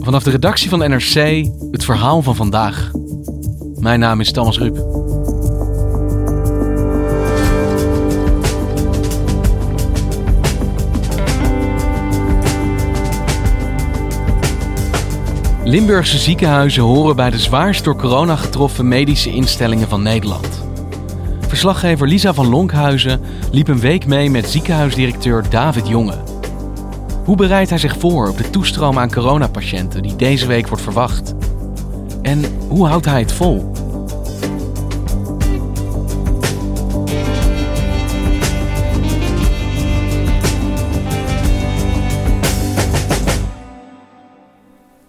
Vanaf de redactie van NRC het verhaal van vandaag. Mijn naam is Thomas Ruip. Limburgse ziekenhuizen horen bij de zwaarst door corona getroffen medische instellingen van Nederland. Verslaggever Lisa van Lonkhuizen liep een week mee met ziekenhuisdirecteur David Jonge. Hoe bereidt hij zich voor op de toestroom aan coronapatiënten die deze week wordt verwacht? En hoe houdt hij het vol?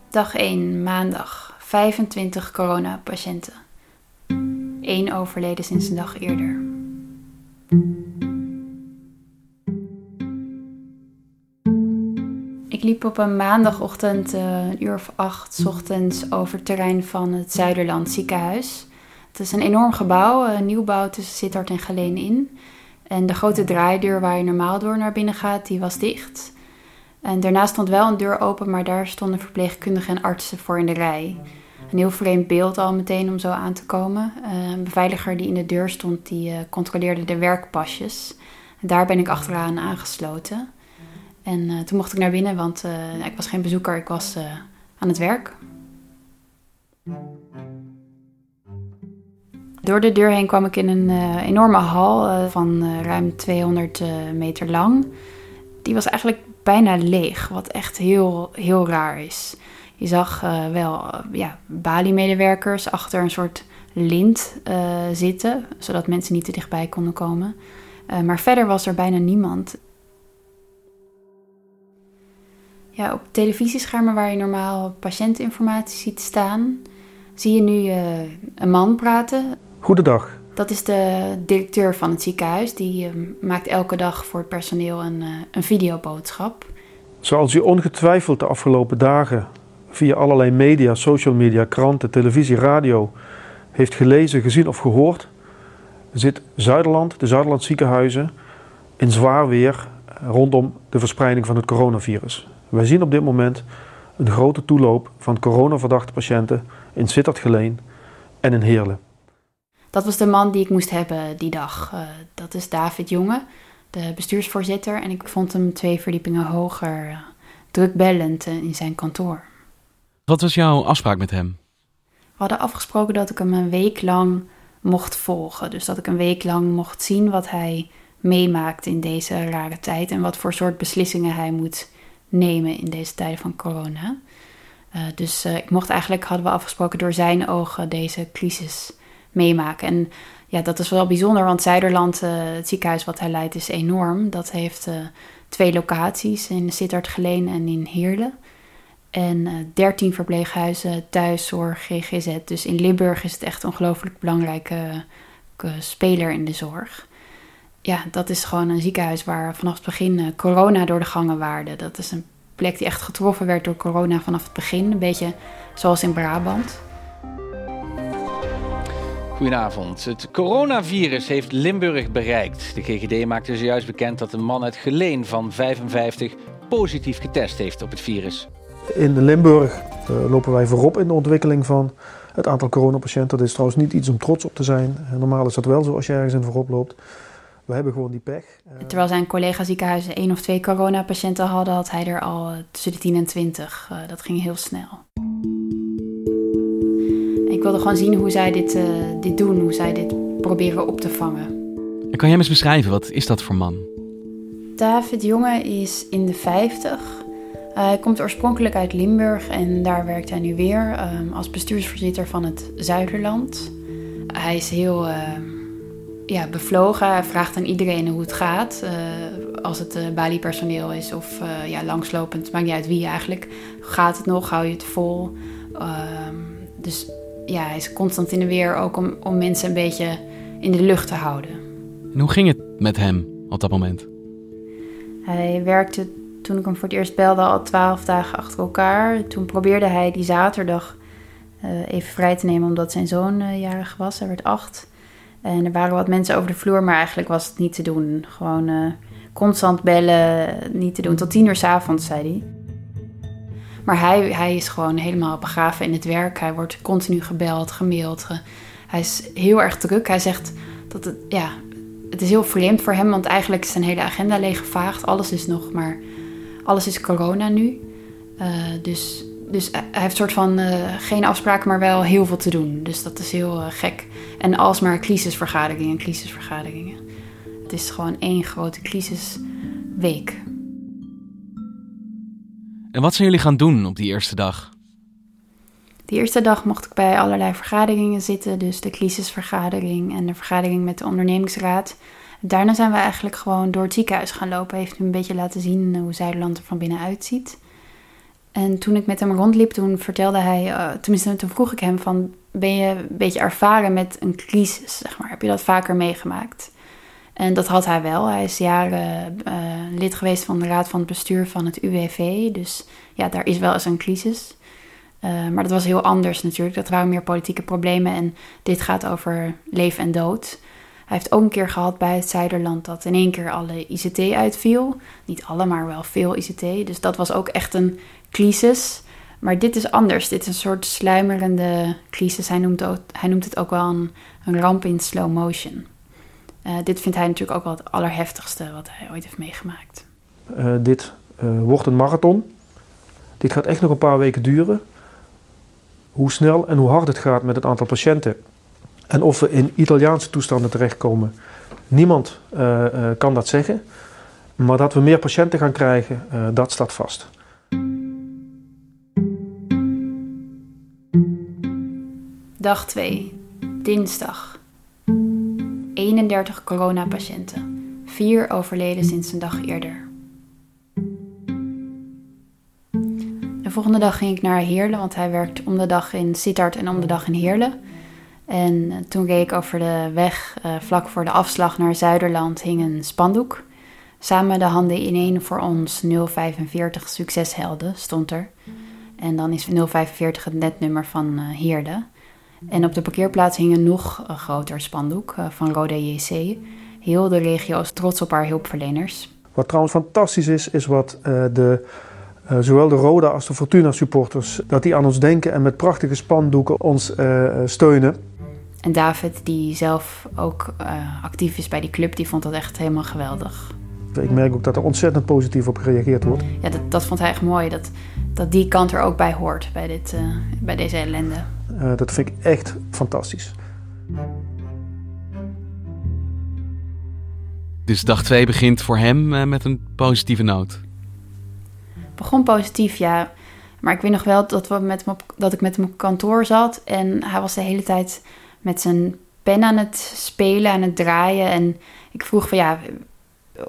Dag 1, maandag. 25 coronapatiënten. Eén overleden sinds een dag eerder. Ik liep op een maandagochtend, een uur of acht ochtends, over het terrein van het Zuiderland ziekenhuis. Het is een enorm gebouw, een nieuwbouw tussen Sittard en Geleen in. En de grote draaideur waar je normaal door naar binnen gaat, die was dicht. En daarnaast stond wel een deur open, maar daar stonden verpleegkundigen en artsen voor in de rij. Een heel vreemd beeld al meteen om zo aan te komen. Uh, een beveiliger die in de deur stond, die uh, controleerde de werkpasjes. Daar ben ik achteraan aangesloten. En uh, toen mocht ik naar binnen, want ik was geen bezoeker, ik was aan het werk. Door de deur heen kwam ik in een enorme hal van ruim 200 meter lang. Die was eigenlijk bijna leeg, wat echt heel, heel raar is. Je zag wel ja, Bali-medewerkers achter een soort lint zitten, zodat mensen niet te dichtbij konden komen. maar verder was er bijna niemand. Ja, op televisieschermen waar je normaal patiëntinformatie ziet staan, zie je nu een man praten. Goedendag. Dat is de directeur van het ziekenhuis. Die maakt elke dag voor het personeel een, een videoboodschap. Zoals u ongetwijfeld de afgelopen dagen via allerlei media, social media, kranten, televisie, radio heeft gelezen, gezien of gehoord, zit Zuiderland, de Zuiderland ziekenhuizen, in zwaar weer rondom de verspreiding van het coronavirus. Wij zien op dit moment een grote toeloop van coronaverdachte patiënten in Sittard-Geleen en in Heerlen. Dat was de man die ik moest hebben die dag. Uh, dat is David Jonge, de bestuursvoorzitter. En ik vond hem twee verdiepingen hoger, uh, drukbellend uh, in zijn kantoor. Wat was jouw afspraak met hem? We hadden afgesproken dat ik hem een week lang mocht volgen. Dus dat ik een week lang mocht zien wat hij meemaakt in deze rare tijd. En wat voor soort beslissingen hij moet nemen in deze tijden van corona. Uh, dus uh, ik mocht eigenlijk, hadden we afgesproken, door zijn ogen deze crisis meemaken. En ja, dat is wel bijzonder, want Zuiderland, uh, het ziekenhuis wat hij leidt, is enorm. Dat heeft twee locaties, in Sittard Geleen en in Heerlen. En 13 verpleeghuizen, thuiszorg, GGZ. Dus in Limburg is het echt een ongelooflijk belangrijke speler in de zorg. Ja, dat is gewoon een ziekenhuis waar vanaf het begin uh, corona door de gangen waarde. Dat is een plek die echt getroffen werd door corona vanaf het begin. Een beetje zoals in Brabant. Goedenavond. Het coronavirus heeft Limburg bereikt. De GGD maakte zojuist bekend dat een man uit Geleen van 55 positief getest heeft op het virus. In Limburg uh, lopen wij voorop in de ontwikkeling van het aantal coronapatiënten. Dat is trouwens niet iets om trots op te zijn. Normaal is dat wel zo als je ergens in voorop loopt. We hebben gewoon die pech. Terwijl zijn collega-ziekenhuizen één of twee coronapatiënten hadden, had hij er al tussen de 10 en 20. Uh, dat ging heel snel. Ik wilde gewoon zien hoe zij dit, uh, dit doen, hoe zij dit proberen op te vangen. En kan jij eens beschrijven, wat is dat voor man? David Jonge is in de 50. Uh, hij komt oorspronkelijk uit Limburg en daar werkt hij nu weer um, als bestuursvoorzitter van het Zuiderland. Hij is heel uh, ja, bevlogen, hij vraagt aan iedereen hoe het gaat. Uh, als het uh, Bali-personeel is of uh, ja, langslopend, maakt niet uit wie eigenlijk. Gaat het nog? Hou je het vol? Ehm, dus ja, hij is constant in de weer ook om, om mensen een beetje in de lucht te houden. En hoe ging het met hem op dat moment? Hij werkte toen ik hem voor het eerst belde al twaalf dagen achter elkaar. Toen probeerde hij die zaterdag uh, even vrij te nemen omdat zijn zoon jarig was. Hij werd acht. En er waren wat mensen over de vloer, maar eigenlijk was het niet te doen. Gewoon uh, constant bellen, niet te doen. Tot tien uur s avonds, zei hij. Maar hij, hij is gewoon helemaal begraven in het werk. Hij wordt continu gebeld, gemaild. hij is heel erg druk. Hij zegt dat het, ja, het is heel vreemd voor hem, want eigenlijk is zijn hele agenda leeggevaagd. Alles is nog, maar alles is corona nu. Uh, dus dus hij heeft soort van uh, geen afspraken, maar wel heel veel te doen. Dus dat is heel uh, gek. En alsmaar crisisvergaderingen, crisisvergaderingen. Het is gewoon één grote crisisweek. En wat zijn jullie gaan doen op die eerste dag? De eerste dag mocht ik bij allerlei vergaderingen zitten. Dus de crisisvergadering en de vergadering met de ondernemingsraad. Daarna zijn we eigenlijk gewoon door het ziekenhuis gaan lopen. Heeft u een beetje laten zien hoe Zuiderland er van binnen uitziet. En toen ik met hem rondliep, toen vertelde hij, uh, tenminste toen vroeg ik hem van, ben je een beetje ervaren met een crisis, zeg maar? Heb je dat vaker meegemaakt? En dat had hij wel. Hij is jaren uh, lid geweest van de raad van het bestuur van het UWV. Dus ja, daar is wel eens een crisis. Uh, maar dat was heel anders natuurlijk. Dat waren meer politieke problemen. En dit gaat over leven en dood. Hij heeft ook een keer gehad bij het Zuiderland dat in één keer alle ICT uitviel. Niet alle, maar wel veel ICT. Dus dat was ook echt een crisis. Maar dit is anders. Dit is een soort sluimerende crisis. Hij noemt, ook, hij noemt het ook wel een, ramp in slow motion. Uh, dit vindt hij natuurlijk ook wel het allerheftigste wat hij ooit heeft meegemaakt. Uh, dit uh, wordt een marathon. Dit gaat echt nog een paar weken duren. Hoe snel en hoe hard het gaat met het aantal patiënten. En of we in Italiaanse toestanden terechtkomen. Niemand kan dat zeggen. Maar dat we meer patiënten gaan krijgen, dat staat vast. Dag 2, dinsdag. 31 coronapatiënten. 4 overleden sinds een dag eerder. De volgende dag ging ik naar Heerlen, want hij werkt om de dag in Sittard en om de dag in Heerlen. En eh, toen reed ik over de weg, uh, vlak voor de afslag naar Zuiderland, hing een spandoek. Samen de handen ineen voor ons 045 succeshelden stond er. En dan is 045 het netnummer van uh, Heerlen. En op de parkeerplaats hing een nog groter spandoek uh, van Rode JC. Heel de regio is trots op haar hulpverleners. Wat trouwens fantastisch is, is wat uh, de, uh, zowel de Roda als de Fortuna supporters, dat die aan ons denken en met prachtige spandoeken ons steunen. En David, die zelf ook actief is bij die club, die vond dat echt helemaal geweldig. Ik merk ook dat er ontzettend positief op gereageerd wordt. Ja, dat, dat vond hij echt mooi, dat, dat die kant er ook bij hoort, bij, dit, bij deze ellende. Uh, dat vind ik echt fantastisch. Dus dag 2 begint voor hem uh, met een positieve noot. Begon positief, ja. Maar ik weet nog wel dat, we met hem op, dat ik met hem op kantoor zat. En hij was de hele tijd met zijn pen aan het spelen, aan het draaien. En ik vroeg van ja,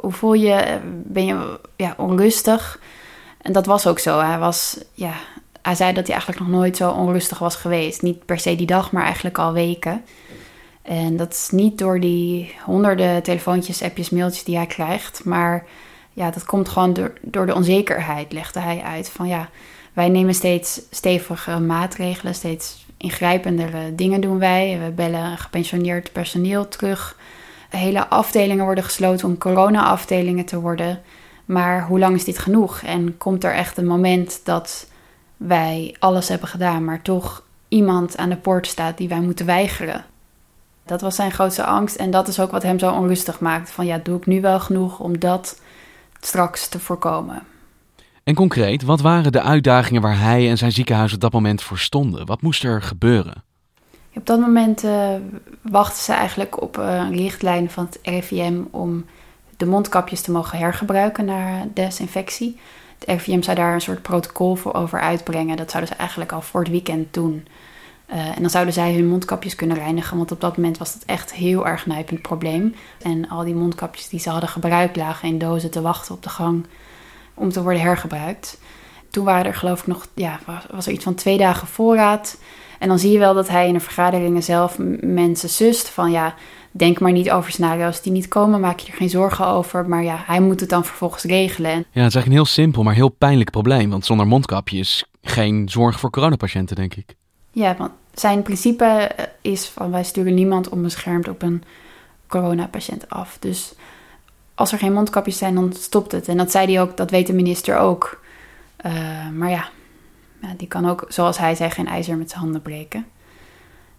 hoe voel je? Ben je ja, onrustig? En dat was ook zo. Hij was ja, hij zei dat hij eigenlijk nog nooit zo onrustig was geweest. Niet per se die dag, maar eigenlijk al weken. En dat is niet door die honderden telefoontjes, appjes, mailtjes die hij krijgt. Maar ja, dat komt gewoon door, door de onzekerheid, legde hij uit. Van ja, wij nemen steeds stevige maatregelen, steeds ingrijpendere dingen doen wij. We bellen gepensioneerd personeel terug. Hele afdelingen worden gesloten om corona-afdelingen te worden. Maar hoe lang is dit genoeg? En komt er echt een moment dat wij alles hebben gedaan, maar toch iemand aan de poort staat die wij moeten weigeren. Dat was zijn grootste angst en dat is ook wat hem zo onrustig maakt. Van ja, doe ik nu wel genoeg om dat straks te voorkomen? En concreet, wat waren de uitdagingen waar hij en zijn ziekenhuis op dat moment voor stonden? Wat moest er gebeuren? Op dat moment uh, wachten ze eigenlijk op uh, richtlijnen van het RIVM om de mondkapjes te mogen hergebruiken na desinfectie. Het RIVM zou daar een soort protocol voor over uitbrengen. Dat zouden ze eigenlijk al voor het weekend doen. Eh, en dan zouden zij hun mondkapjes kunnen reinigen, want op dat moment was dat echt heel erg nijpend probleem. En al die mondkapjes die ze hadden gebruikt lagen in dozen te wachten op de gang om te worden hergebruikt. Toen waren er geloof ik nog, ja, was er iets van twee dagen voorraad. En dan zie je wel dat hij in de vergaderingen zelf mensen sust van ja, denk maar niet over scenario's die niet komen, maak je er geen zorgen over. Maar ja, hij moet het dan vervolgens regelen. Ja, het is eigenlijk een heel simpel, maar heel pijnlijk probleem. Want zonder mondkapjes geen zorg voor coronapatiënten, denk ik. Ja, want zijn principe eh, is van wij sturen niemand onbeschermd op een coronapatiënt af. Dus als er geen mondkapjes zijn, dan stopt het. En dat zei hij ook, dat weet de minister ook. Uh, maar ja, ja, die kan ook, zoals hij zei, geen ijzer met zijn handen breken.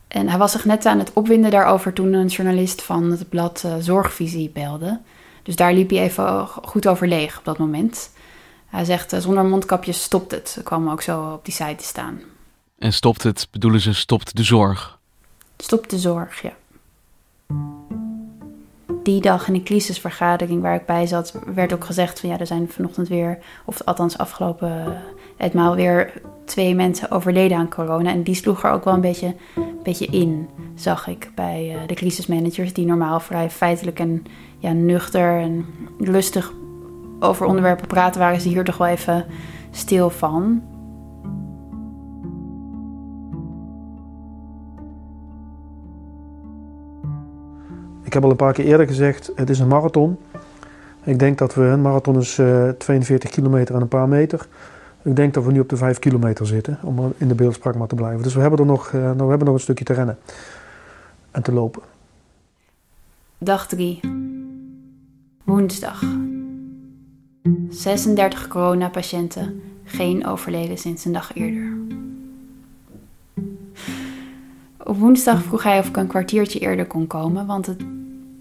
En hij was zich net aan het opwinden daarover toen een journalist van het blad uh, Zorgvisie belde. Dus daar liep hij even goed over leeg op dat moment. Hij zegt, uh, zonder mondkapjes stopt het. Dat kwam ook zo op die site te staan. En stopt het, bedoelen ze, stopt de zorg? Stopt de zorg, ja. Die dag in de crisisvergadering waar ik bij zat, werd ook gezegd van ja, er zijn vanochtend weer, of althans afgelopen etmaal weer twee mensen overleden aan corona. En die sloeg er ook wel een beetje, beetje in, zag ik bij uh, de crisismanagers, die normaal vrij feitelijk en ja, nuchter en lustig over onderwerpen praten, waren ze hier toch wel even stil van. Ik heb al een paar keer eerder gezegd, het is een marathon. Ik denk dat we, een marathon is uh, 42 kilometer en een paar meter. Ik denk dat we nu op de 5 kilometer zitten, om in de beeldspraak maar te blijven. Dus we hebben er nog, uh, we hebben nog een stukje te rennen en te lopen. Dag 3. Woensdag. 36 coronapatiënten, geen overleden sinds een dag eerder. Op woensdag vroeg hij of ik een kwartiertje eerder kon komen, want het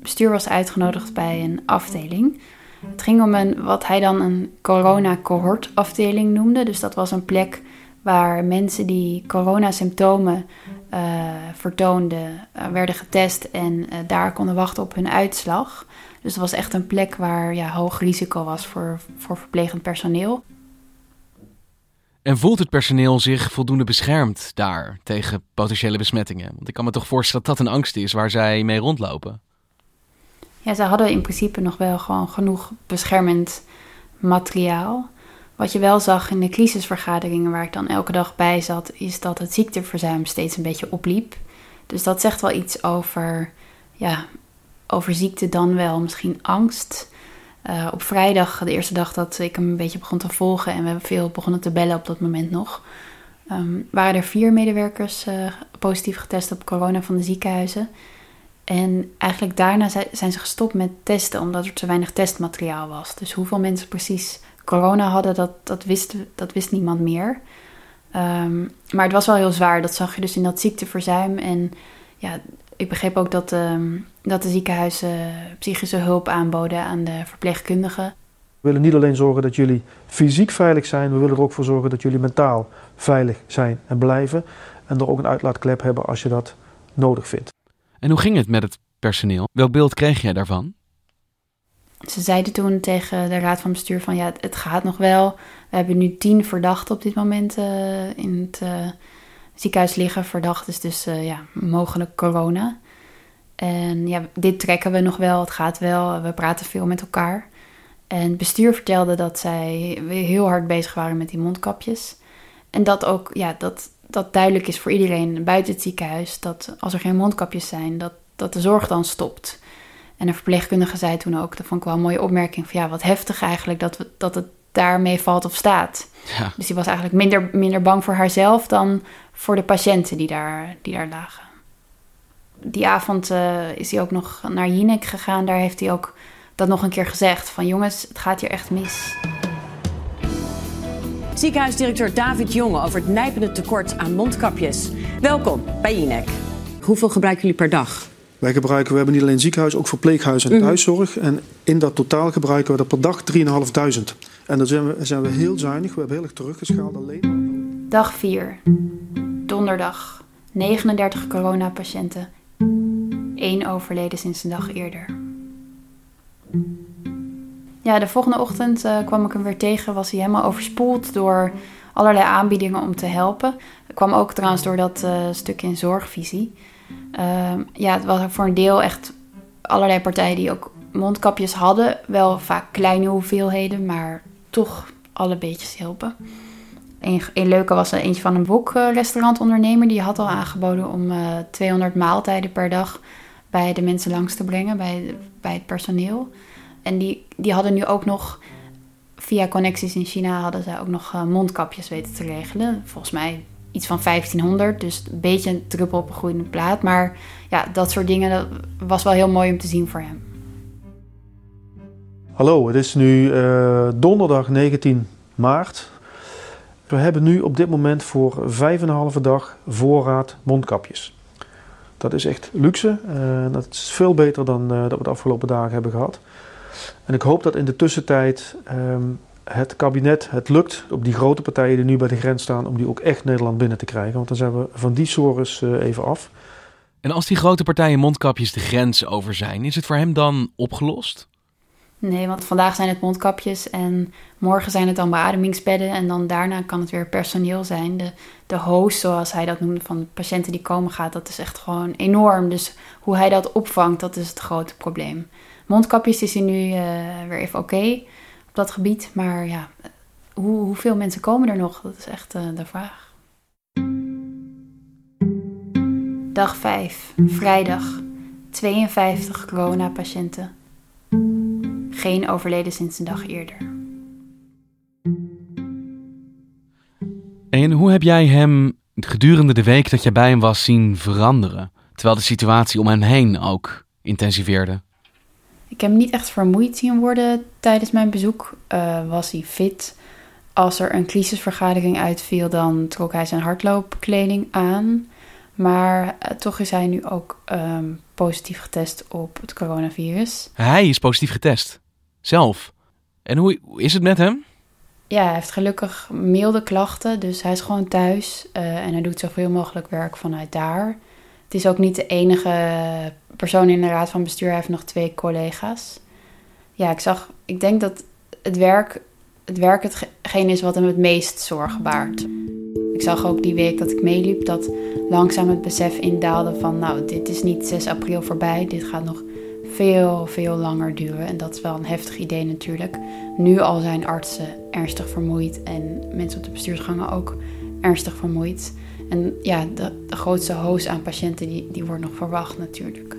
bestuur was uitgenodigd bij een afdeling. Het ging om een, wat hij dan een corona-cohort-afdeling noemde. Dus dat was een plek waar mensen die coronasymptomen uh, vertoonden, uh, werden getest en uh, daar konden wachten op hun uitslag. Dus het was echt een plek waar ja, hoog risico was voor, voor verplegend personeel. En voelt het personeel zich voldoende beschermd daar tegen potentiële besmettingen? Want ik kan me toch voorstellen dat dat een angst is waar zij mee rondlopen. Ja, ze hadden in principe nog wel gewoon genoeg beschermend materiaal. Wat je wel zag in de crisisvergaderingen waar ik dan elke dag bij zat, is dat het ziekteverzuim steeds een beetje opliep. Dus dat zegt wel iets over, ja, over ziekte dan wel, misschien angst. Uh, op vrijdag, de eerste dag dat ik hem een beetje begon te volgen en we veel begonnen te bellen op dat moment nog, um, waren er vier medewerkers uh, positief getest op corona van de ziekenhuizen. En eigenlijk daarna zijn ze gestopt met testen, omdat er te weinig testmateriaal was. Dus hoeveel mensen precies corona hadden, dat, dat, wist, dat wist niemand meer. Um, maar het was wel heel zwaar. Dat zag je dus in dat ziekteverzuim. En ja, ik begreep ook dat, um, dat de ziekenhuizen psychische hulp aanboden aan de verpleegkundigen. We willen niet alleen zorgen dat jullie fysiek veilig zijn, we willen er ook voor zorgen dat jullie mentaal veilig zijn en blijven. En er ook een uitlaatklep hebben als je dat nodig vindt. En hoe ging het met het personeel? Welk beeld kreeg jij daarvan? Ze zeiden toen tegen de raad van bestuur van ja, het gaat nog wel. We hebben nu tien verdachten op dit moment uh, in het uh, ziekenhuis liggen. Verdacht is dus uh, ja, mogelijk corona. En ja, dit trekken we nog wel, het gaat wel, we praten veel met elkaar. En het bestuur vertelde dat zij heel hard bezig waren met die mondkapjes. En dat ook, ja, dat, dat duidelijk is voor iedereen buiten het ziekenhuis dat als er geen mondkapjes zijn, dat, dat de zorg dan stopt. En een verpleegkundige zei toen ook, dat vond ik wel een mooie opmerking, van ja, wat heftig eigenlijk dat, we, dat het daarmee valt of staat. Ja. Dus die was eigenlijk minder, minder bang voor haarzelf dan voor de patiënten die daar, die daar lagen. Die avond uh, is hij ook nog naar Jinek gegaan. Daar heeft hij ook dat nog een keer gezegd. Van jongens, het gaat hier echt mis. Ziekenhuisdirecteur David Jonge over het nijpende tekort aan mondkapjes. Welkom bij Jinek. Hoeveel gebruiken jullie per dag? Wij gebruiken, we hebben niet alleen ziekenhuis, ook verpleeghuis en thuiszorg. En in dat totaal gebruiken we er per dag 3.500. En dan zijn we, zijn we heel zuinig, we hebben heel erg teruggeschaald alleen. Dag 4. Donderdag. 39 coronapatiënten. Eén overleden sinds een dag eerder. Ja, de volgende ochtend uh, kwam ik hem weer tegen. Was hij helemaal overspoeld door allerlei aanbiedingen om te helpen. Dat kwam ook trouwens door dat uh, stuk in zorgvisie. Ehm, ja, het was voor een deel echt allerlei partijen die ook mondkapjes hadden. Wel vaak kleine hoeveelheden, maar toch alle beetjes helpen. Een, leuke was er eentje van een boekrestaurantondernemer. Die had al aangeboden om 200 maaltijden per dag bij de mensen langs te brengen, bij, bij het personeel. En die, die hadden nu ook nog, via connecties in China, hadden zij ook nog uh, mondkapjes weten te regelen. Volgens mij iets van 1500, dus een beetje een druppel op een groeiende plaat. Maar ja, dat soort dingen dat was wel heel mooi om te zien voor hem. Hallo, het is nu uh, donderdag 19 maart. We hebben nu op dit moment voor vijf en een halve dag voorraad mondkapjes. Dat is echt luxe. Uh, dat is veel beter dan dat we de afgelopen dagen hebben gehad. En ik hoop dat in de tussentijd um, het kabinet het lukt op die grote partijen die nu bij de grens staan, om die ook echt Nederland binnen te krijgen. Want dan zijn we van die sores uh, even af. En als die grote partijen mondkapjes de grens over zijn, is het voor hem dan opgelost? Nee, want vandaag zijn het mondkapjes en morgen zijn het dan beademingsbedden. En dan daarna kan het weer personeel zijn. De, de host, zoals hij dat noemde, van de patiënten die komen gaat, dat is echt gewoon enorm. Dus hoe hij dat opvangt, dat is het grote probleem. Mondkapjes is hij nu uh, weer even oké op dat gebied. Maar ja, hoe, hoeveel mensen komen er nog? Dat is echt uh, de vraag. Dag 5, vrijdag. 52 coronapatiënten. Geen overleden sinds een dag eerder. En hoe heb jij hem gedurende de week dat jij bij hem was zien veranderen? Terwijl de situatie om hem heen ook intensiveerde. Ik heb hem niet echt vermoeid zien worden tijdens mijn bezoek. Uh, was hij fit. Als er een crisisvergadering uitviel, dan trok hij zijn hardloopkleding aan. Maar uh, toch is hij nu ook um, positief getest op het coronavirus. Hij is positief getest? Zelf? En hoe is het met hem? Ja, hij heeft gelukkig milde klachten, dus hij is gewoon thuis uh, en hij doet zoveel mogelijk werk vanuit daar. Het is ook niet de enige persoon in de raad van bestuur, hij heeft nog twee collega's. Ja, ik zag, ik denk dat het werk, het werk hetgeen is wat hem het meest zorgen baart. Ik zag ook die week dat ik meeliep dat langzaam het besef indaalde van, nou, dit is niet 6 april voorbij, dit gaat nog veel, veel langer duren. En dat is wel een heftig idee natuurlijk. Nu al zijn artsen ernstig vermoeid en mensen op de bestuursgangen ook ernstig vermoeid. En ja, de, de grootste hoos aan patiënten die, die wordt nog verwacht natuurlijk.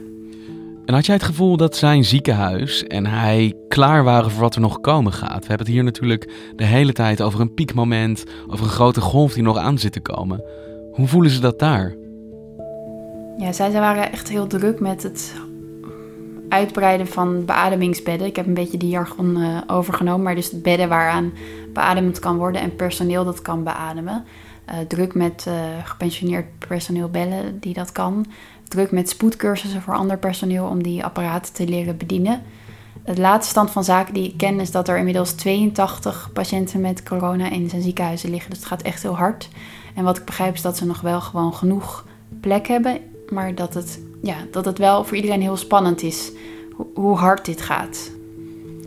En had jij het gevoel dat zijn ziekenhuis en hij klaar waren voor wat er nog komen gaat? We hebben het hier natuurlijk de hele tijd over een piekmoment, over een grote golf die nog aan zit te komen. Hoe voelen ze dat daar? Ja, zij waren echt heel druk met het uitbreiden van beademingsbedden. Ik heb een beetje die jargon uh, overgenomen, maar dus bedden waaraan beademd kan worden en personeel dat kan beademen. Uh, druk met uh, gepensioneerd personeel bellen die dat kan. Druk met spoedcursussen voor ander personeel om die apparaten te leren bedienen. Het laatste stand van zaken die ik ken is dat er inmiddels 82 patiënten met corona in zijn ziekenhuizen liggen. Dus het gaat echt heel hard. En wat ik begrijp is dat ze nog wel gewoon genoeg plek hebben, maar dat het ja, dat het wel voor iedereen heel spannend is hoe hard dit gaat.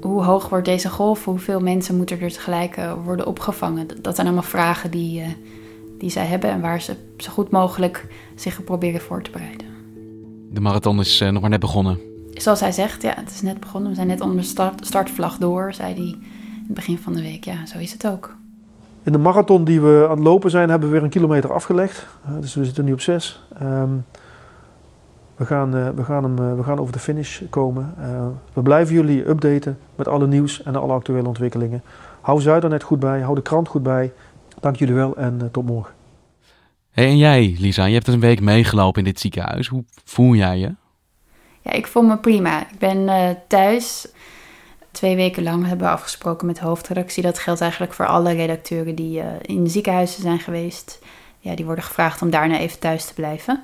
Hoe hoog wordt deze golf? Hoeveel mensen moeten er tegelijk eh, worden opgevangen? Dat zijn allemaal vragen die, uh, die zij hebben en waar ze zo goed mogelijk zich proberen voor te bereiden. De marathon is uh, nog maar net begonnen. Zoals hij zegt, ja, het is net begonnen. We zijn net onder de start, startvlag door, zei hij in het begin van de week. Ja, zo is het ook. In de marathon die we aan het lopen zijn, hebben we weer een kilometer afgelegd. dus we zitten nu op zes. Um, we gaan, uh, we, gaan hem, uh, we gaan over de finish komen. Uh, we blijven jullie updaten met alle nieuws en alle actuele ontwikkelingen. Hou Zuidernet goed bij, hou de krant goed bij. Dank jullie wel en tot morgen. Hey, en jij, Lisa, je hebt een week meegelopen in dit ziekenhuis. Hoe voel jij je? Ja, ik voel me prima. Ik ben thuis. Twee weken lang hebben we afgesproken met de hoofdredactie. Dat geldt eigenlijk voor alle redacteuren die in ziekenhuizen zijn geweest. Ja, die worden gevraagd om daarna even thuis te blijven.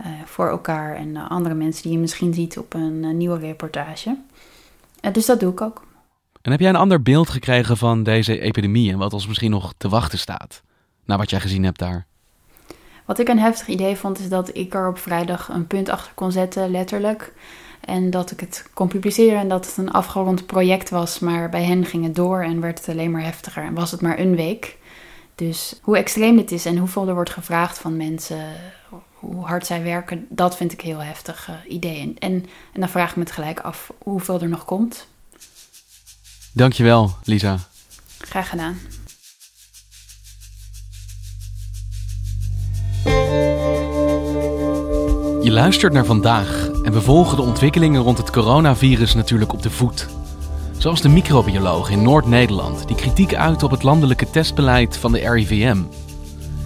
Uh, voor elkaar en uh, andere mensen die je misschien ziet op een uh, nieuwe reportage. dus dat doe ik ook. En heb jij een ander beeld gekregen van deze epidemie en wat ons misschien nog te wachten staat, na wat jij gezien hebt daar? Wat ik een heftig idee vond, is dat ik er op vrijdag een punt achter kon zetten, letterlijk. En dat ik het kon publiceren en dat het een afgerond project was, maar bij hen ging het door en werd het alleen maar heftiger. En was het maar een week. Dus hoe extreem dit is en hoeveel er wordt gevraagd van mensen, hoe hard zij werken, dat vind ik heel heftig uh, idee. En, en dan vraag ik me het gelijk af hoeveel er nog komt. Dankjewel, Lisa. Graag gedaan. Je luistert naar vandaag en we volgen de ontwikkelingen rond het coronavirus natuurlijk op de voet. Zoals de microbioloog in Noord-Nederland die kritiek uit op het landelijke testbeleid van de RIVM.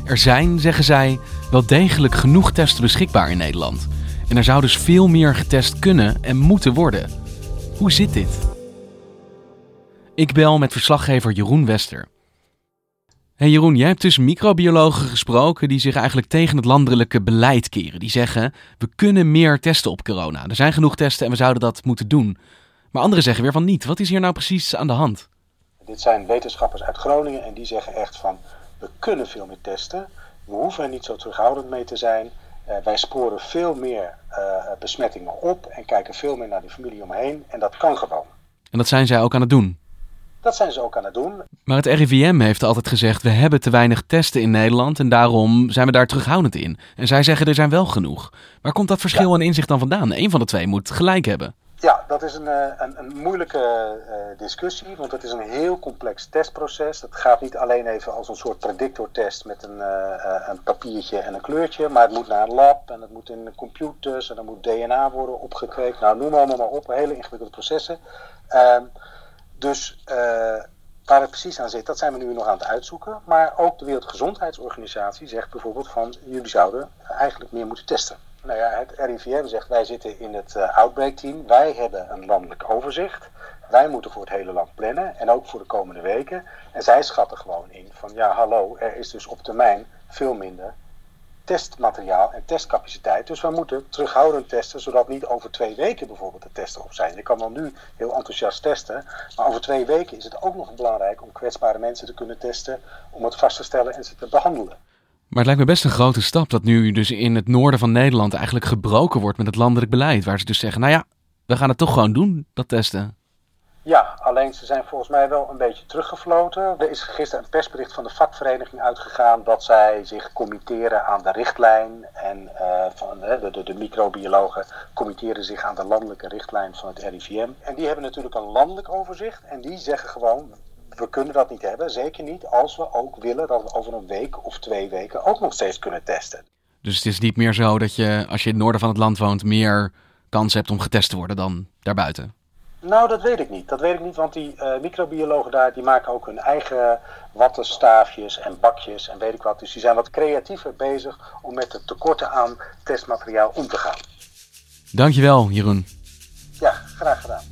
Er zijn, zeggen zij, wel degelijk genoeg testen beschikbaar in Nederland. En er zou dus veel meer getest kunnen en moeten worden. Hoe zit dit? Ik bel met verslaggever Jeroen Wester. Hey Jeroen, jij hebt dus microbiologen gesproken die zich eigenlijk tegen het landelijke beleid keren. Die zeggen, we kunnen meer testen op corona. Er zijn genoeg testen en we zouden dat moeten doen. Maar anderen zeggen weer van niet. Wat is hier nou precies aan de hand? Dit zijn wetenschappers uit Groningen en die zeggen echt van, we kunnen veel meer testen. We hoeven er niet zo terughoudend mee te zijn. Uh, wij sporen veel meer uh, besmettingen op en kijken veel meer naar de familie omheen. En dat kan gewoon. En dat zijn zij ook aan het doen? Dat zijn ze ook aan het doen. Maar het RIVM heeft altijd gezegd: we hebben te weinig testen in Nederland en daarom zijn we daar terughoudend in. En zij zeggen er zijn wel genoeg. Waar komt dat verschil ja. aan inzicht dan vandaan? Eén van de twee moet gelijk hebben. Ja, dat is een, een, een moeilijke uh, discussie, want het is een heel complex testproces. Het gaat niet alleen even als een soort predictortest met een, uh, een papiertje en een kleurtje, maar het moet naar een lab en het moet in computers en dan moet DNA worden opgekweekt. Nou, noem allemaal maar op, hele ingewikkelde processen. Uh, dus waar het precies aan zit, dat zijn we nu nog aan het uitzoeken. Maar ook de Wereldgezondheidsorganisatie zegt bijvoorbeeld van jullie zouden eigenlijk meer moeten testen. Nou ja, het RIVM zegt wij zitten in het uh, outbreak team. Wij hebben een landelijk overzicht. Wij moeten voor het hele land plannen en ook voor de komende weken. En zij schatten gewoon in van ja hallo, er is dus op termijn veel minder testmateriaal en testcapaciteit. Dus we moeten terughoudend testen, zodat niet over twee weken bijvoorbeeld de testen op zijn. Je kan wel nu heel enthousiast testen, maar over twee weken is het ook nog belangrijk om kwetsbare mensen te kunnen testen, om het vast te stellen en ze te behandelen. Maar het lijkt me best een grote stap dat nu dus in het noorden van Nederland eigenlijk gebroken wordt met het landelijk beleid. Waar ze dus zeggen, nou ja, we gaan het toch gewoon doen, dat testen. Ja, alleen ze zijn volgens mij wel een beetje teruggefloten. Er is gisteren een persbericht van de vakvereniging uitgegaan dat zij zich committeren aan de richtlijn. En uh, van de, de, de, microbiologen committeren zich aan de landelijke richtlijn van het RIVM. En die hebben natuurlijk een landelijk overzicht. En die zeggen gewoon, we kunnen dat niet hebben. Zeker niet als we ook willen dat we over een week of twee weken ook nog steeds kunnen testen. Dus het is niet meer zo dat je, als je in het noorden van het land woont, meer kans hebt om getest te worden dan daarbuiten? Nou, dat weet ik niet. Dat weet ik niet, want die uh, microbiologen daar die maken ook hun eigen wattenstaafjes en bakjes en weet ik wat. Dus die zijn wat creatiever bezig om met de tekorten aan testmateriaal om te gaan. Dankjewel, Jeroen. Ja, graag gedaan.